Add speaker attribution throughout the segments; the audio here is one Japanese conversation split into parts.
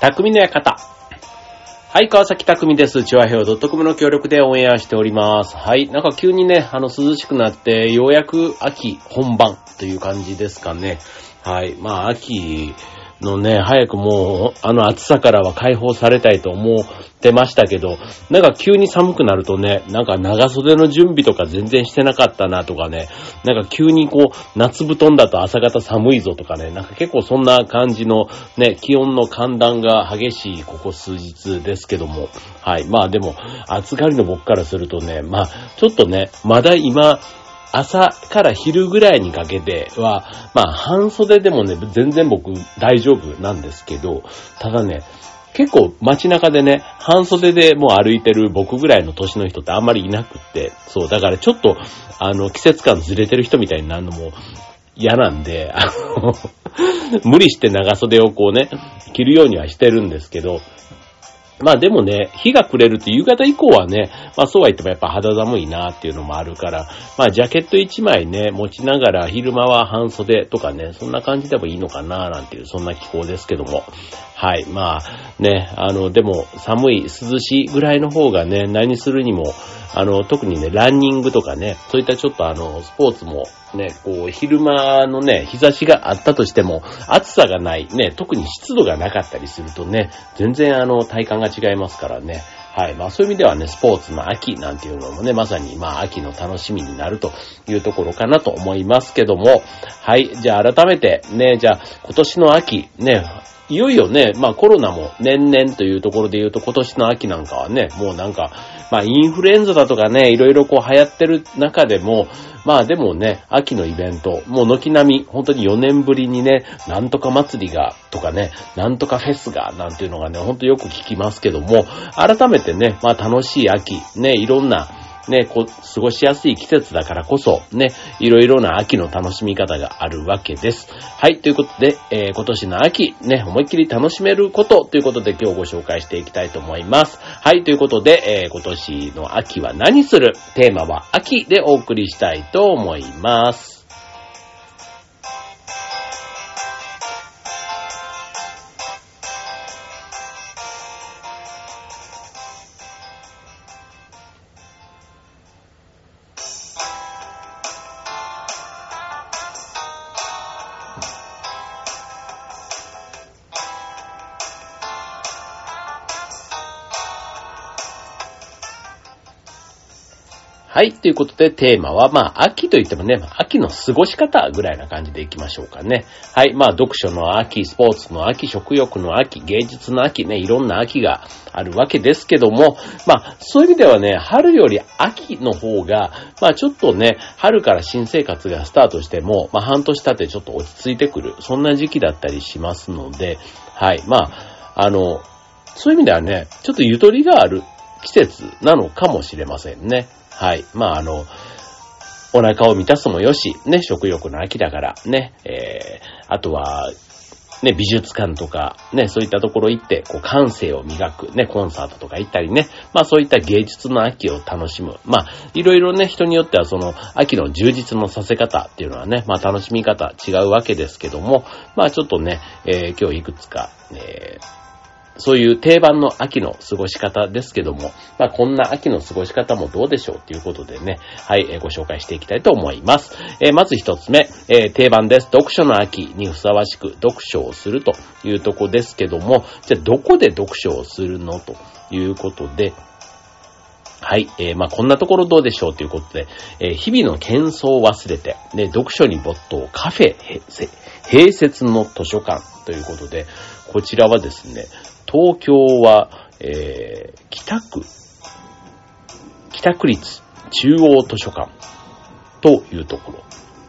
Speaker 1: 匠の館。はい、川崎匠です。チワヘオ .com の協力でオンエアしております。はい、なんか急にね、あの、涼しくなって、ようやく秋本番という感じですかね。はい、まあ、秋のね、早くもう、あの暑さからは解放されたいと思ってましたけど、なんか急に寒くなるとね、なんか長袖の準備とか全然してなかったなとかね、なんか急にこう、夏布団だと朝方寒いぞとかね、なんか結構そんな感じのね、気温の寒暖が激しいここ数日ですけども、はい。まあでも、暑がりの僕からするとね、まあ、ちょっとね、まだ今、朝から昼ぐらいにかけては、まあ半袖でもね、全然僕大丈夫なんですけど、ただね、結構街中でね、半袖でもう歩いてる僕ぐらいの年の人ってあんまりいなくって、そう、だからちょっと、あの、季節感ずれてる人みたいになるのも嫌なんで、あの、無理して長袖をこうね、着るようにはしてるんですけど、まあでもね、日が暮れると夕方以降はね、まあそうは言ってもやっぱ肌寒いなっていうのもあるから、まあジャケット1枚ね、持ちながら昼間は半袖とかね、そんな感じでもいいのかななんていう、そんな気候ですけども。はい、まあね、あの、でも寒い、涼しいぐらいの方がね、何するにも、あの、特にね、ランニングとかね、そういったちょっとあの、スポーツもね、こう、昼間のね、日差しがあったとしても、暑さがない、ね、特に湿度がなかったりするとね、全然あの、体感が違いますからね。はい。まあそういう意味ではね、スポーツの秋なんていうのもね、まさにまあ秋の楽しみになるというところかなと思いますけども、はい。じゃあ改めてね、じゃあ今年の秋、ね、いよいよね、まあコロナも年々というところで言うと今年の秋なんかはね、もうなんか、まあインフルエンザだとかね、いろいろこう流行ってる中でも、まあでもね、秋のイベント、もう軒並み、本当に4年ぶりにね、なんとか祭りが、とかね、なんとかフェスが、なんていうのがね、ほんとよく聞きますけども、改めてね、まあ楽しい秋、ね、いろんな、ね、こ過ごしやすい季節だからこそ、ね、いろいろな秋の楽しみ方があるわけです。はい、ということで、えー今年の秋、ね、思いっきり楽しめることということで今日ご紹介していきたいと思います。はい、ということで、えー今年の秋は何する？テーマは秋でお送りしたいと思います。はい。ということで、テーマは、まあ、秋といってもね、秋の過ごし方ぐらいな感じでいきましょうかね。はい。まあ、読書の秋、スポーツの秋、食欲の秋、芸術の秋ね、いろんな秋があるわけですけども、まあ、そういう意味ではね、春より秋の方が、まあ、ちょっとね、春から新生活がスタートしても、まあ、半年経ってちょっと落ち着いてくる、そんな時期だったりしますので、はい。まあ、あの、そういう意味ではね、ちょっとゆとりがある季節なのかもしれませんね。はい。まあ、あの、お腹を満たすもよし、ね、食欲の秋だから、ね、えー、あとは、ね、美術館とか、ね、そういったところ行って、こう、感性を磨く、ね、コンサートとか行ったりね、まあそういった芸術の秋を楽しむ。まあ、いろいろね、人によってはその、秋の充実のさせ方っていうのはね、まあ楽しみ方違うわけですけども、まあちょっとね、えー今日いくつか、えーそういう定番の秋の過ごし方ですけども、まあこんな秋の過ごし方もどうでしょうということでね、はい、えーご紹介していきたいと思います。えーまず一つ目、えー定番です。読書の秋にふさわしく読書をするというとこですけども、じゃあどこで読書をするのということで、はい。えーまあ、こんなところどうでしょうということで、えー日々の喧騒を忘れて、ね、読書に没頭、カフェ、へせ併設の図書館ということで、こちらはですね、東京は、えー北区、北区立中央図書館というところ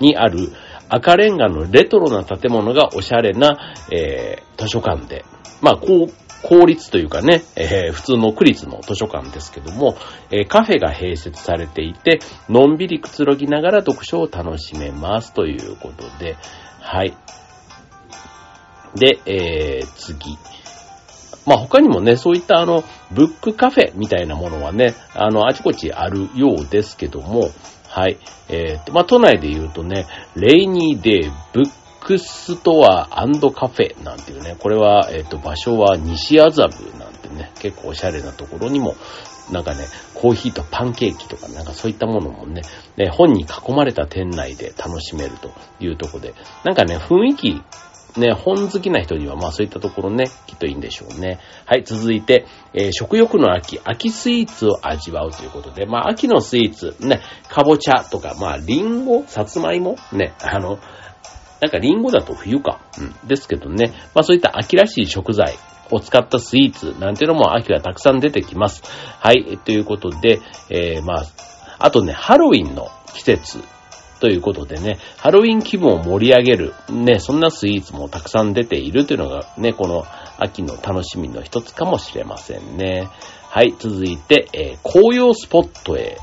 Speaker 1: にある赤レンガのレトロな建物がおしゃれな、えー図書館で、まあ、こう、公立というかね、えー普通の区立の図書館ですけども、えーカフェが併設されていて、のんびりくつろぎながら読書を楽しめますということで、はい。で、えー、次。まあ他にもね、そういったあの、ブックカフェみたいなものはね、あの、あちこちあるようですけども、はい。えーと、まあ都内で言うとね、レイニーデイブックストアカフェなんていうね、これは、えっ、と、場所は西麻布なんてね、結構おしゃれなところにも、なんかね、コーヒーとパンケーキとか、なんかそういったものもね、ね本に囲まれた店内で楽しめるというとこで、なんかね、雰囲気ね、本好きな人には、まあそういったところね、きっといいんでしょうね。はい、続いて、えー、食欲の秋、秋スイーツを味わうということで、まあ秋のスイーツ、ね、かぼちゃとか、まあリンゴ、さつまいも、ね、あの、なんかリンゴだと冬か。うん。ですけどね、まあそういった秋らしい食材、を使ったスイーツなんていうのも秋はたくさん出てきます。はい。ということで、えー、まあ、あとね、ハロウィンの季節ということでね、ハロウィン気分を盛り上げる、ね、そんなスイーツもたくさん出ているというのがね、この秋の楽しみの一つかもしれませんね。はい、続いて、えー、紅葉スポットへ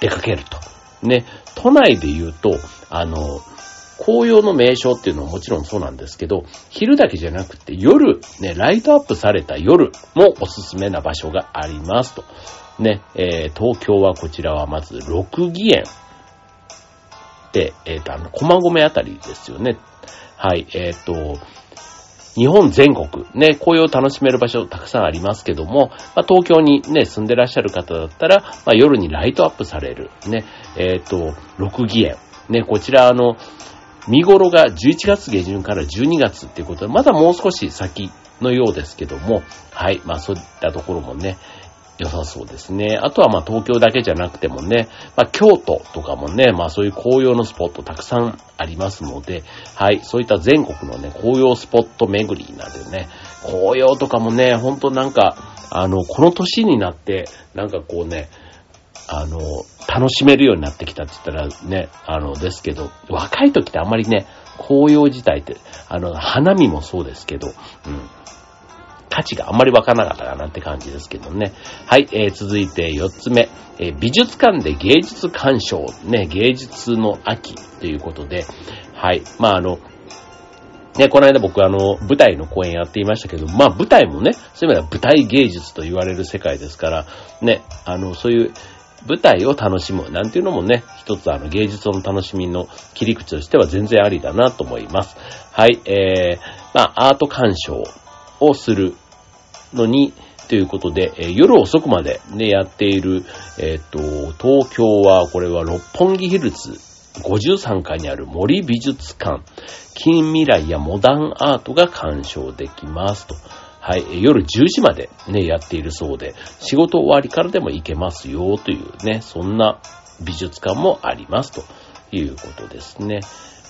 Speaker 1: 出かけると。ね、都内で言うと、あの、紅葉の名称っていうのはもちろんそうなんですけど、昼だけじゃなくて夜、ね、ライトアップされた夜もおすすめな場所がありますと。ね、えー、東京はこちらはまず六義園で、えっ、ー、と、あの、駒込あたりですよね。はい、えっ、ー、と、日本全国、ね、紅葉を楽しめる場所たくさんありますけども、まあ、東京にね、住んでらっしゃる方だったら、まあ、夜にライトアップされる、ね、えっ、ー、と、六義園。ね、こちらあの、見頃が11月下旬から12月っていうことで、まだもう少し先のようですけども、はい、まあそういったところもね、良さそうですね。あとはまあ東京だけじゃなくてもね、まあ京都とかもね、まあそういう紅葉のスポットたくさんありますので、はい、そういった全国のね、紅葉スポット巡りなんでね、紅葉とかもね、ほんとなんか、あの、この年になって、なんかこうね、あの、楽しめるようになってきたって言ったらね、あの、ですけど、若い時ってあんまりね、紅葉自体って、あの、花見もそうですけど、うん。価値があんまりわからなかったかなって感じですけどね。はい、えー、続いて4つ目、えー、美術館で芸術鑑賞、ね、芸術の秋ということで、はい、まああの、ね、この間僕あの、舞台の公演やっていましたけど、まあ舞台もね、そういう意味では舞台芸術と言われる世界ですから、ね、あの、そういう舞台を楽しむなんていうのもね、一つあの芸術の楽しみの切り口としては全然ありだなと思います。はい、えー、まあアート鑑賞をするのに、ということで、えー、夜遅くまでね、やっている、えっ、と、東京は、これは六本木ヒルズ53階にある森美術館、近未来やモダンアートが鑑賞できますと。はい、夜10時までね、やっているそうで、仕事終わりからでも行けますよというね、そんな美術館もありますということですね。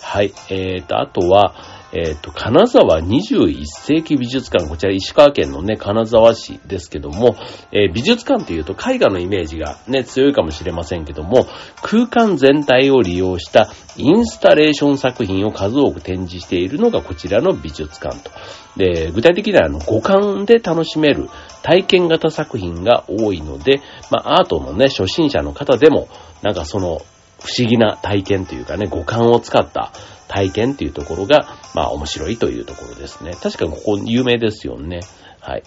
Speaker 1: はい、えーと、あとは、えっ、ー、と、金沢21世紀美術館、こちら石川県のね、金沢市ですけども、えー、美術館というと絵画のイメージがね、強いかもしれませんけども、空間全体を利用したインスタレーション作品を数多く展示しているのがこちらの美術館と。で、具体的にはあの、五感で楽しめる体験型作品が多いので、まあ、アートのね、初心者の方でも、なんかその、不思議な体験というかね、五感を使った体験っていうところが、まあ面白いというところですね。確かにここ有名ですよね。はい。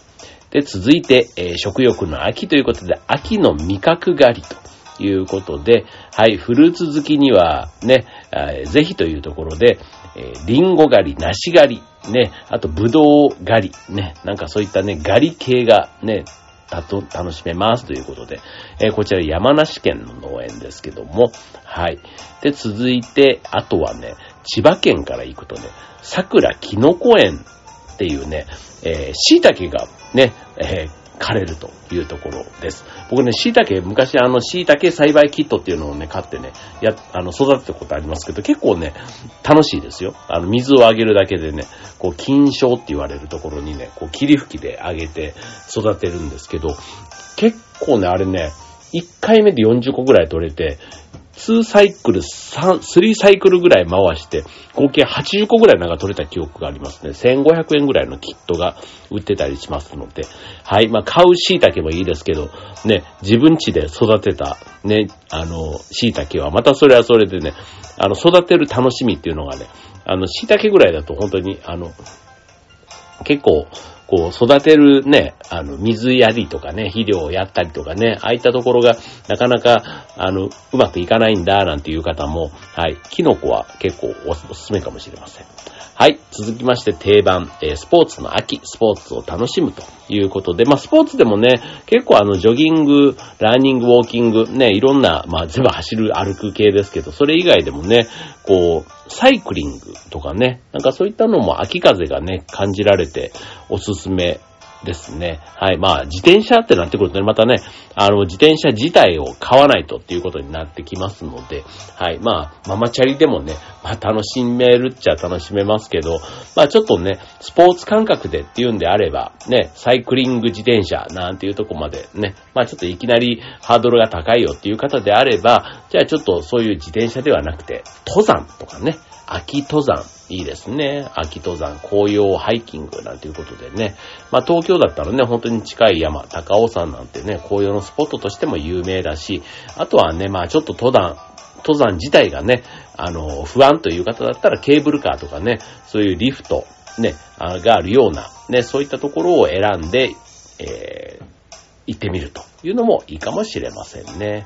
Speaker 1: で、続いて、えー、食欲の秋ということで、秋の味覚狩りということで、はい、フルーツ好きにはね、え、ぜひというところで、えー、リンゴ狩り、梨狩り、ね、あとブドウ狩り、ね、なんかそういったね、狩り系がね、だと楽しめますということで、えー、こちら山梨県の農園ですけども、はい。で、続いて、あとはね、千葉県から行くとね、桜きのこ園っていうね、えー、椎茸がね、えー、枯れるというところです。僕ね、椎茸、昔あの椎茸栽培キットっていうのをね、買ってね、や、あの、育てたことありますけど、結構ね、楽しいですよ。あの、水をあげるだけでね、こう、金賞って言われるところにね、こう、霧吹きであげて育てるんですけど、結構ね、あれね、1回目で40個ぐらい取れて、2サイクル、3、3サイクルぐらい回して、合計80個ぐらいなんか取れた記憶がありますね。1500円ぐらいのキットが売ってたりしますので。はい。まあ、買う椎茸もいいですけど、ね、自分家で育てた、ね、あの、椎茸は、またそれはそれでね、あの、育てる楽しみっていうのがね、あの、椎茸ぐらいだと本当に、あの、結構、こう、育てるね、あの、水やりとかね、肥料をやったりとかね、ああいったところが、なかなか、あの、うまくいかないんだ、なんていう方も、はい、キノコは結構おすすめかもしれません。はい。続きまして定番、えー、スポーツの秋、スポーツを楽しむということで、まあ、スポーツでもね、結構あの、ジョギング、ランニング、ウォーキング、ね、いろんな、まあ、全部走る、歩く系ですけど、それ以外でもね、こう、サイクリングとかね、なんかそういったのも秋風がね、感じられておすすめですね。はい。まあ、自転車ってなってくるとね、またね、あの、自転車自体を買わないとっていうことになってきますので、はい。まあ、ママチャリでもね、まあ、楽しめるっちゃ楽しめますけど、まあ、ちょっとね、スポーツ感覚でっていうんであれば、ね、サイクリング自転車なんていうとこまでね、まあ、ちょっといきなりハードルが高いよっていう方であれば、じゃあちょっとそういう自転車ではなくて、登山とかね、秋登山、いいですね。秋登山、紅葉ハイキングなんていうことでね。まあ東京だったらね、本当に近い山、高尾山なんてね、紅葉のスポットとしても有名だし、あとはね、まあちょっと登山、登山自体がね、あの、不安という方だったらケーブルカーとかね、そういうリフト、ね、があるような、ね、そういったところを選んで、えー、行ってみるというのもいいかもしれませんね。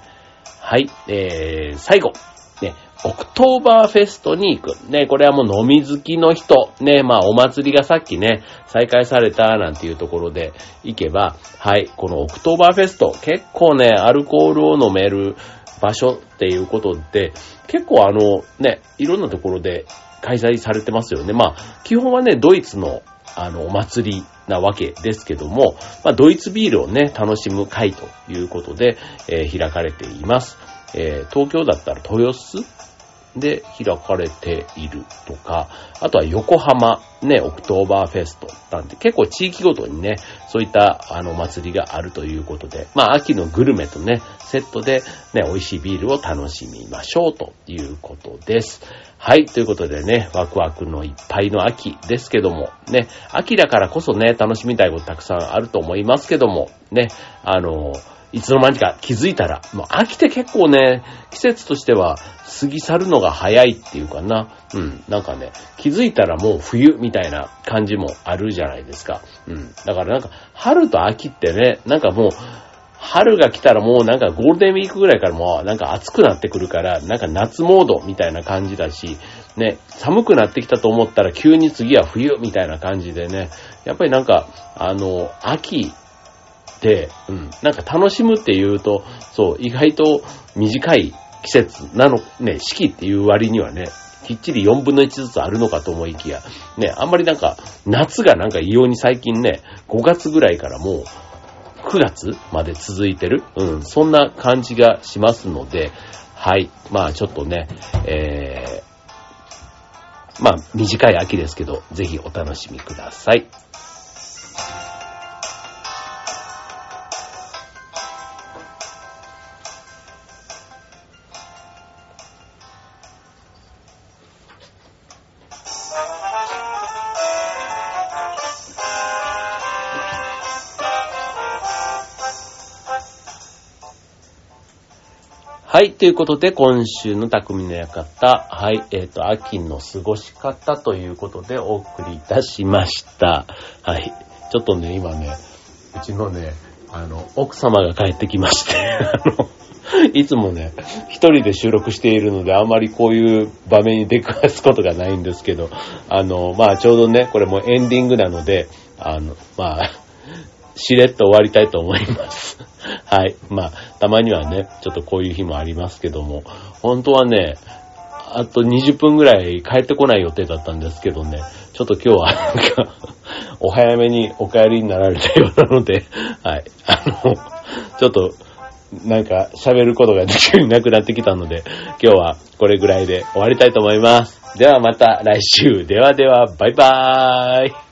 Speaker 1: はい、えー、最後。ね、オクトーバーフェストに行く。ね、これはもう飲み好きの人。ね、まあお祭りがさっきね、再開されたなんていうところで行けば、はい、このオクトーバーフェスト、結構ね、アルコールを飲める場所っていうことで、結構あの、ね、いろんなところで開催されてますよね。まあ、基本はね、ドイツのあの、お祭りなわけですけども、まあ、ドイツビールをね、楽しむ会ということで、えー、開かれています。えー、東京だったら豊洲で開かれているとか、あとは横浜ね、オクトーバーフェストなんて結構地域ごとにね、そういったあの祭りがあるということで、まあ秋のグルメとね、セットでね、美味しいビールを楽しみましょうということです。はい、ということでね、ワクワクのいっぱいの秋ですけども、ね、秋だからこそね、楽しみたいことたくさんあると思いますけども、ね、あのいつの間にか気づいたら、もう秋って結構ね、季節としては過ぎ去るのが早いっていうかな。うん。なんかね、気づいたらもう冬みたいな感じもあるじゃないですか。うん。だからなんか、春と秋ってね、なんかもう、春が来たらもうなんかゴールデンウィークぐらいからもうなんか暑くなってくるから、なんか夏モードみたいな感じだし、ね、寒くなってきたと思ったら急に次は冬みたいな感じでね、やっぱりなんか、あの、秋、うん、なんか楽しむっていうと、そう、意外と短い季節なの、ね、四季っていう割にはね、きっちり4分の1ずつあるのかと思いきや、ね、あんまりなんか、夏がなんか異様に最近ね、5月ぐらいからもう、9月まで続いてる、うん、そんな感じがしますので、はい、まあちょっとね、えー、まあ短い秋ですけど、ぜひお楽しみください。はい。ということで、今週の匠の館、はい。えっ、ー、と、秋の過ごし方ということでお送りいたしました。はい。ちょっとね、今ね、うちのね、あの、奥様が帰ってきまして、あの、いつもね、一人で収録しているので、あまりこういう場面に出くわすことがないんですけど、あの、まあちょうどね、これもエンディングなので、あの、まあ、しれっと終わりたいと思います。はい。まあ、たまにはね、ちょっとこういう日もありますけども、本当はね、あと20分ぐらい帰ってこない予定だったんですけどね、ちょっと今日はなんかお早めにお帰りになられたようなので、はい。あの、ちょっと、なんか喋ることができなくなってきたので、今日はこれぐらいで終わりたいと思います。ではまた来週。ではでは、バイバーイ。